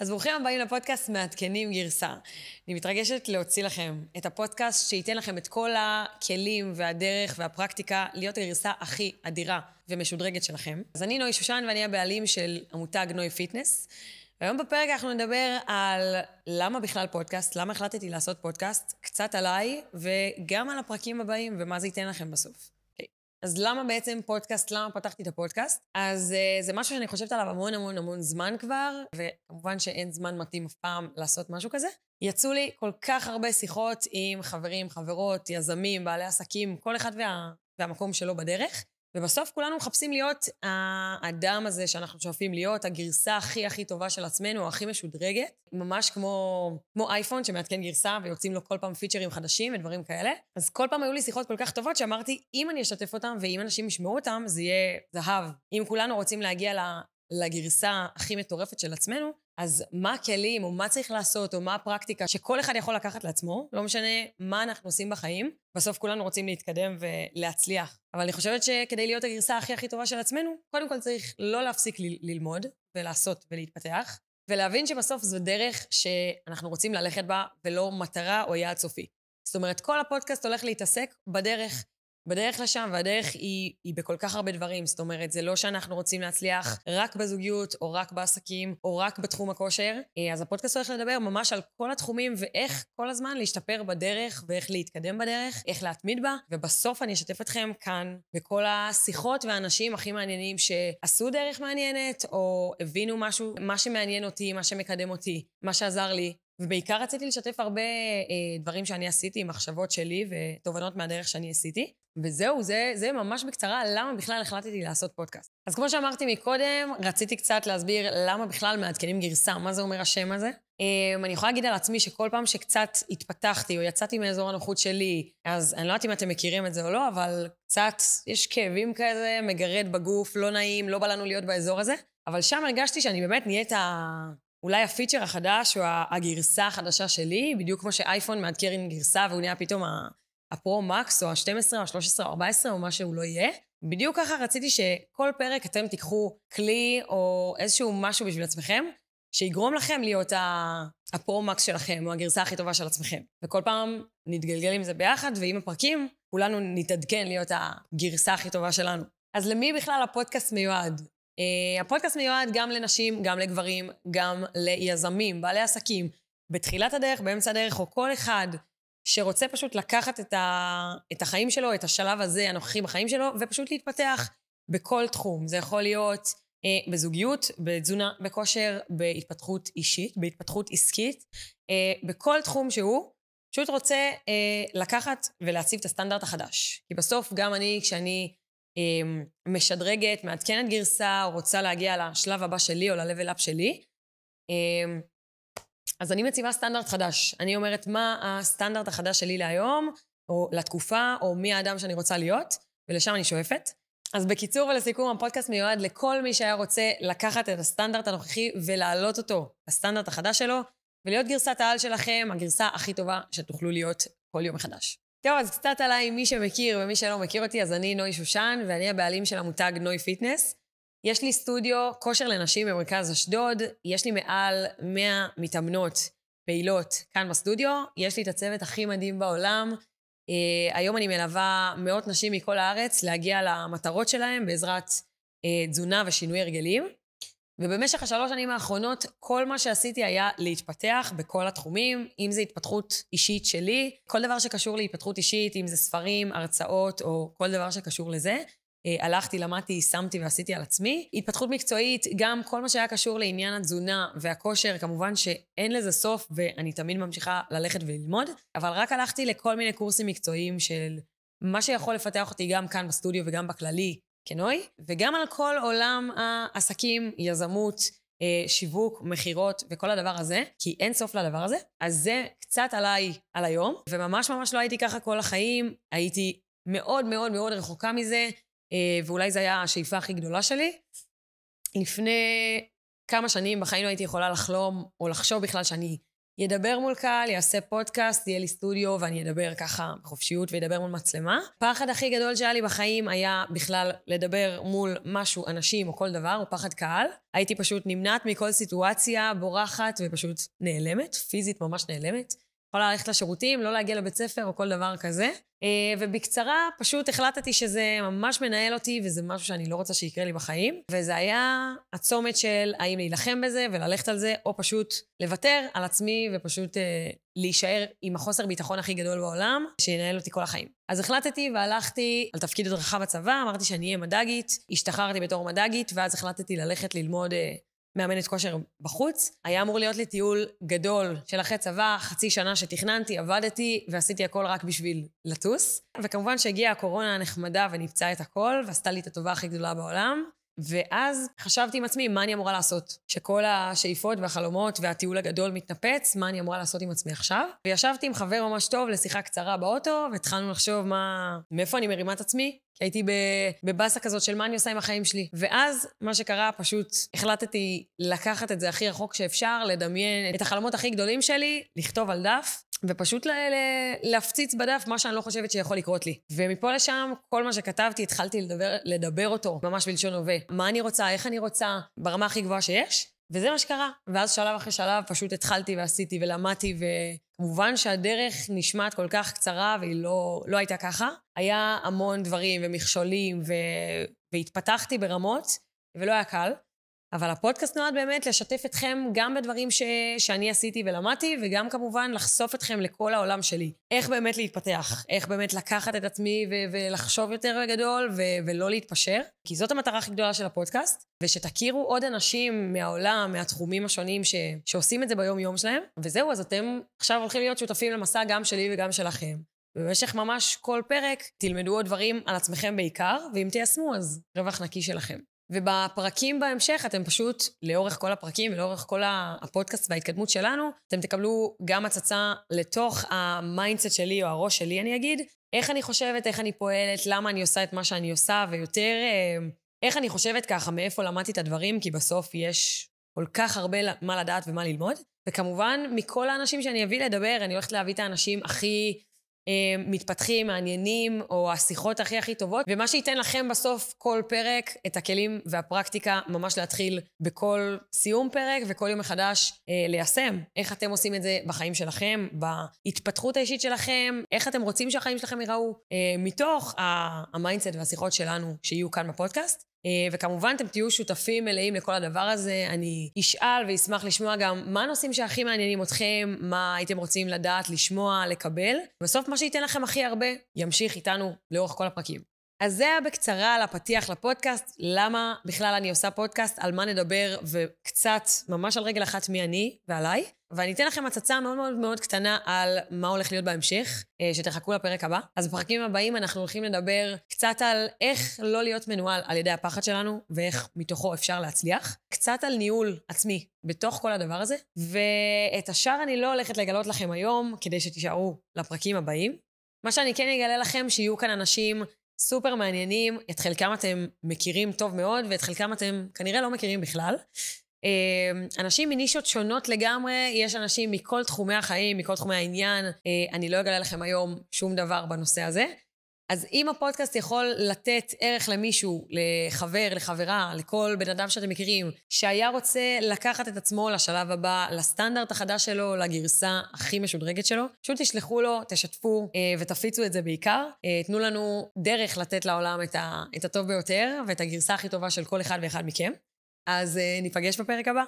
אז ברוכים הבאים לפודקאסט מעדכנים גרסה. אני מתרגשת להוציא לכם את הפודקאסט שייתן לכם את כל הכלים והדרך והפרקטיקה להיות הגרסה הכי אדירה ומשודרגת שלכם. אז אני נוי שושן ואני הבעלים של המותג נוי Fitness. והיום בפרק אנחנו נדבר על למה בכלל פודקאסט, למה החלטתי לעשות פודקאסט, קצת עליי וגם על הפרקים הבאים ומה זה ייתן לכם בסוף. אז למה בעצם פודקאסט? למה פתחתי את הפודקאסט? אז אה, זה משהו שאני חושבת עליו המון המון המון זמן כבר, וכמובן שאין זמן מתאים אף פעם לעשות משהו כזה. יצאו לי כל כך הרבה שיחות עם חברים, חברות, יזמים, בעלי עסקים, כל אחד וה, והמקום שלו בדרך. ובסוף כולנו מחפשים להיות האדם הזה שאנחנו שואפים להיות, הגרסה הכי הכי טובה של עצמנו, הכי משודרגת, ממש כמו, כמו אייפון שמעדכן גרסה ויוצאים לו כל פעם פיצ'רים חדשים ודברים כאלה. אז כל פעם היו לי שיחות כל כך טובות שאמרתי, אם אני אשתף אותם ואם אנשים ישמעו אותם, זה יהיה זהב. אם כולנו רוצים להגיע לגרסה הכי מטורפת של עצמנו, אז מה הכלים, או מה צריך לעשות, או מה הפרקטיקה שכל אחד יכול לקחת לעצמו, לא משנה מה אנחנו עושים בחיים, בסוף כולנו רוצים להתקדם ולהצליח. אבל אני חושבת שכדי להיות הגרסה הכי הכי טובה של עצמנו, קודם כל צריך לא להפסיק ל- ללמוד ולעשות ולהתפתח, ולהבין שבסוף זו דרך שאנחנו רוצים ללכת בה, ולא מטרה או יעד סופי. זאת אומרת, כל הפודקאסט הולך להתעסק בדרך בדרך לשם, והדרך היא, היא בכל כך הרבה דברים. זאת אומרת, זה לא שאנחנו רוצים להצליח רק בזוגיות, או רק בעסקים, או רק בתחום הכושר. אה, אז הפודקאסט הולך לדבר ממש על כל התחומים, ואיך כל הזמן להשתפר בדרך, ואיך להתקדם בדרך, איך להתמיד בה, ובסוף אני אשתף אתכם כאן בכל השיחות והאנשים הכי מעניינים שעשו דרך מעניינת, או הבינו משהו, מה שמעניין אותי, מה שמקדם אותי, מה שעזר לי. ובעיקר רציתי לשתף הרבה אה, דברים שאני עשיתי, מחשבות שלי ותובנות מהדרך שאני עשיתי. וזהו, זה, זה ממש בקצרה למה בכלל החלטתי לעשות פודקאסט. אז כמו שאמרתי מקודם, רציתי קצת להסביר למה בכלל מעדכנים גרסה, מה זה אומר השם הזה. Um, אני יכולה להגיד על עצמי שכל פעם שקצת התפתחתי או יצאתי מאזור הנוחות שלי, אז אני לא יודעת אם אתם מכירים את זה או לא, אבל קצת יש כאבים כזה, מגרד בגוף, לא נעים, לא בא לנו להיות באזור הזה. אבל שם הרגשתי שאני באמת נהיית ה... אולי הפיצ'ר החדש או הגרסה החדשה שלי, בדיוק כמו שאייפון מעדכן גרסה והוא נהיה פתאום הפרו-מקס, או ה-12, או ה-13, או ה-14, או מה שהוא לא יהיה. בדיוק ככה רציתי שכל פרק אתם תיקחו כלי או איזשהו משהו בשביל עצמכם, שיגרום לכם להיות הפרו-מקס שלכם, או הגרסה הכי טובה של עצמכם. וכל פעם נתגלגל עם זה ביחד, ועם הפרקים, כולנו נתעדכן להיות הגרסה הכי טובה שלנו. אז למי בכלל הפודקאסט מיועד? Uh, הפודקאסט מיועד גם לנשים, גם לגברים, גם ליזמים, בעלי עסקים, בתחילת הדרך, באמצע הדרך, או כל אחד שרוצה פשוט לקחת את, ה, את החיים שלו, את השלב הזה הנוכחי בחיים שלו, ופשוט להתפתח בכל תחום. זה יכול להיות אה, בזוגיות, בתזונה, בכושר, בהתפתחות אישית, בהתפתחות עסקית, אה, בכל תחום שהוא, פשוט רוצה אה, לקחת ולהציב את הסטנדרט החדש. כי בסוף גם אני, כשאני אה, משדרגת, מעדכנת גרסה, או רוצה להגיע לשלב הבא שלי או ל-level up שלי, אה, אז אני מציבה סטנדרט חדש. אני אומרת מה הסטנדרט החדש שלי להיום, או לתקופה, או מי האדם שאני רוצה להיות, ולשם אני שואפת. אז בקיצור ולסיכום, הפודקאסט מיועד לכל מי שהיה רוצה לקחת את הסטנדרט הנוכחי ולהעלות אותו לסטנדרט החדש שלו, ולהיות גרסת העל שלכם, הגרסה הכי טובה שתוכלו להיות כל יום מחדש. טוב, אז קצת עליי, מי שמכיר ומי שלא מכיר אותי, אז אני נוי שושן, ואני הבעלים של המותג נוי Fitness. יש לי סטודיו כושר לנשים במרכז אשדוד, יש לי מעל 100 מתאמנות פעילות כאן בסטודיו, יש לי את הצוות הכי מדהים בעולם. אה, היום אני מלווה מאות נשים מכל הארץ להגיע למטרות שלהם בעזרת אה, תזונה ושינוי הרגלים. ובמשך השלוש שנים האחרונות, כל מה שעשיתי היה להתפתח בכל התחומים, אם זה התפתחות אישית שלי, כל דבר שקשור להתפתחות אישית, אם זה ספרים, הרצאות או כל דבר שקשור לזה. אה, הלכתי, למדתי, שמתי ועשיתי על עצמי. התפתחות מקצועית, גם כל מה שהיה קשור לעניין התזונה והכושר, כמובן שאין לזה סוף ואני תמיד ממשיכה ללכת וללמוד, אבל רק הלכתי לכל מיני קורסים מקצועיים של מה שיכול לפתח אותי גם כאן בסטודיו וגם בכללי כנוי, וגם על כל עולם העסקים, יזמות, אה, שיווק, מכירות וכל הדבר הזה, כי אין סוף לדבר הזה. אז זה קצת עליי על היום, וממש ממש לא הייתי ככה כל החיים, הייתי מאוד מאוד מאוד רחוקה מזה. אה, ואולי זו הייתה השאיפה הכי גדולה שלי. לפני כמה שנים בחיים לא הייתי יכולה לחלום או לחשוב בכלל שאני ידבר מול קהל, יעשה פודקאסט, יהיה לי סטודיו ואני אדבר ככה בחופשיות וידבר מול מצלמה. הפחד הכי גדול שהיה לי בחיים היה בכלל לדבר מול משהו, אנשים או כל דבר, או פחד קהל. הייתי פשוט נמנעת מכל סיטואציה, בורחת ופשוט נעלמת, פיזית ממש נעלמת. יכולה ללכת לשירותים, לא להגיע לבית ספר או כל דבר כזה. אה, ובקצרה, פשוט החלטתי שזה ממש מנהל אותי וזה משהו שאני לא רוצה שיקרה לי בחיים. וזה היה הצומת של האם להילחם בזה וללכת על זה, או פשוט לוותר על עצמי ופשוט אה, להישאר עם החוסר ביטחון הכי גדול בעולם, שינהל אותי כל החיים. אז החלטתי והלכתי על תפקיד הדרכה בצבא, אמרתי שאני אהיה מדגית, השתחררתי בתור מדגית, ואז החלטתי ללכת ללמוד... אה, מאמנת כושר בחוץ. היה אמור להיות לי טיול גדול של אחרי צבא, חצי שנה שתכננתי, עבדתי ועשיתי הכל רק בשביל לטוס. וכמובן שהגיעה הקורונה הנחמדה וניפצה את הכל, ועשתה לי את הטובה הכי גדולה בעולם. ואז חשבתי עם עצמי, מה אני אמורה לעשות? שכל השאיפות והחלומות והטיול הגדול מתנפץ, מה אני אמורה לעשות עם עצמי עכשיו? וישבתי עם חבר ממש טוב לשיחה קצרה באוטו, והתחלנו לחשוב מה... מאיפה אני מרימה את עצמי? כי הייתי בבאסה כזאת של מה אני עושה עם החיים שלי. ואז, מה שקרה, פשוט החלטתי לקחת את זה הכי רחוק שאפשר, לדמיין את החלומות הכי גדולים שלי, לכתוב על דף, ופשוט ל- ל- להפציץ בדף מה שאני לא חושבת שיכול לקרות לי. ומפה לשם, כל מה שכתבתי, התחלתי לדבר, לדבר אותו ממש בלשון הווה. מה אני רוצה, איך אני רוצה, ברמה הכי גבוהה שיש. וזה מה שקרה. ואז שלב אחרי שלב פשוט התחלתי ועשיתי ולמדתי, וכמובן שהדרך נשמעת כל כך קצרה והיא לא, לא הייתה ככה. היה המון דברים ומכשולים, ו... והתפתחתי ברמות, ולא היה קל. אבל הפודקאסט נועד באמת לשתף אתכם גם בדברים ש... שאני עשיתי ולמדתי, וגם כמובן לחשוף אתכם לכל העולם שלי. איך באמת להתפתח, איך באמת לקחת את עצמי ו... ולחשוב יותר בגדול ו... ולא להתפשר, כי זאת המטרה הכי גדולה של הפודקאסט, ושתכירו עוד אנשים מהעולם, מהתחומים השונים ש... שעושים את זה ביום-יום שלהם, וזהו, אז אתם עכשיו הולכים להיות שותפים למסע גם שלי וגם שלכם. במשך ממש כל פרק תלמדו עוד דברים על עצמכם בעיקר, ואם תיישמו אז רווח נקי שלכם. ובפרקים בהמשך אתם פשוט, לאורך כל הפרקים ולאורך כל הפודקאסט וההתקדמות שלנו, אתם תקבלו גם הצצה לתוך ה mindset שלי או הראש שלי, אני אגיד, איך אני חושבת, איך אני פועלת, למה אני עושה את מה שאני עושה, ויותר אה, איך אני חושבת ככה, מאיפה למדתי את הדברים, כי בסוף יש כל כך הרבה מה לדעת ומה ללמוד. וכמובן, מכל האנשים שאני אביא לדבר, אני הולכת להביא את האנשים הכי מתפתחים, מעניינים, או השיחות הכי הכי טובות, ומה שייתן לכם בסוף כל פרק את הכלים והפרקטיקה ממש להתחיל בכל סיום פרק וכל יום מחדש אה, ליישם. איך אתם עושים את זה בחיים שלכם, בהתפתחות האישית שלכם, איך אתם רוצים שהחיים שלכם ייראו, אה, מתוך ה mindset והשיחות שלנו שיהיו כאן בפודקאסט. אה, וכמובן, אתם תהיו שותפים מלאים לכל הדבר הזה. אני אשאל ואשמח לשמוע גם מה הנושאים שהכי מעניינים אתכם, מה הייתם רוצים לדעת, לשמוע, לקבל. בסוף, מה שייתן לכם הכי הרבה, ימשיך איתנו לאורך כל הפרקים. אז זה היה בקצרה על הפתיח לפודקאסט, למה בכלל אני עושה פודקאסט, על מה נדבר, וקצת, ממש על רגל אחת מי אני ועליי. ואני אתן לכם הצצה מאוד מאוד מאוד קטנה על מה הולך להיות בהמשך, אה, שתחכו לפרק הבא. אז בפרקים הבאים אנחנו הולכים לדבר קצת על איך לא להיות מנוהל על ידי הפחד שלנו, ואיך מתוכו אפשר להצליח. קצת על ניהול עצמי בתוך כל הדבר הזה, ואת השאר אני לא הולכת לגלות לכם היום, כדי שתישארו לפרקים הבאים. מה שאני כן אגלה לכם, שיהיו כאן אנשים סופר מעניינים, את חלקם אתם מכירים טוב מאוד, ואת חלקם אתם כנראה לא מכירים בכלל. אמ, אנשים מנישות שונות לגמרי, יש אנשים מכל תחומי החיים, מכל תחומי העניין. אה, אני לא אגלה לכם היום שום דבר בנושא הזה. אז אם הפודקאסט יכול לתת ערך למישהו, לחבר, לחברה, לכל בן אדם שאתם מכירים, שהיה רוצה לקחת את עצמו לשלב הבא, לסטנדרט החדש שלו, לגרסה הכי משודרגת שלו, פשוט תשלחו לו, תשתפו אה, ותפיצו את זה בעיקר. אה, תנו לנו דרך לתת לעולם את, הטוב ביותר ואת הגרסה הכי טובה של כל אחד ואחד מכם. אז ניפגש בפרק הבא.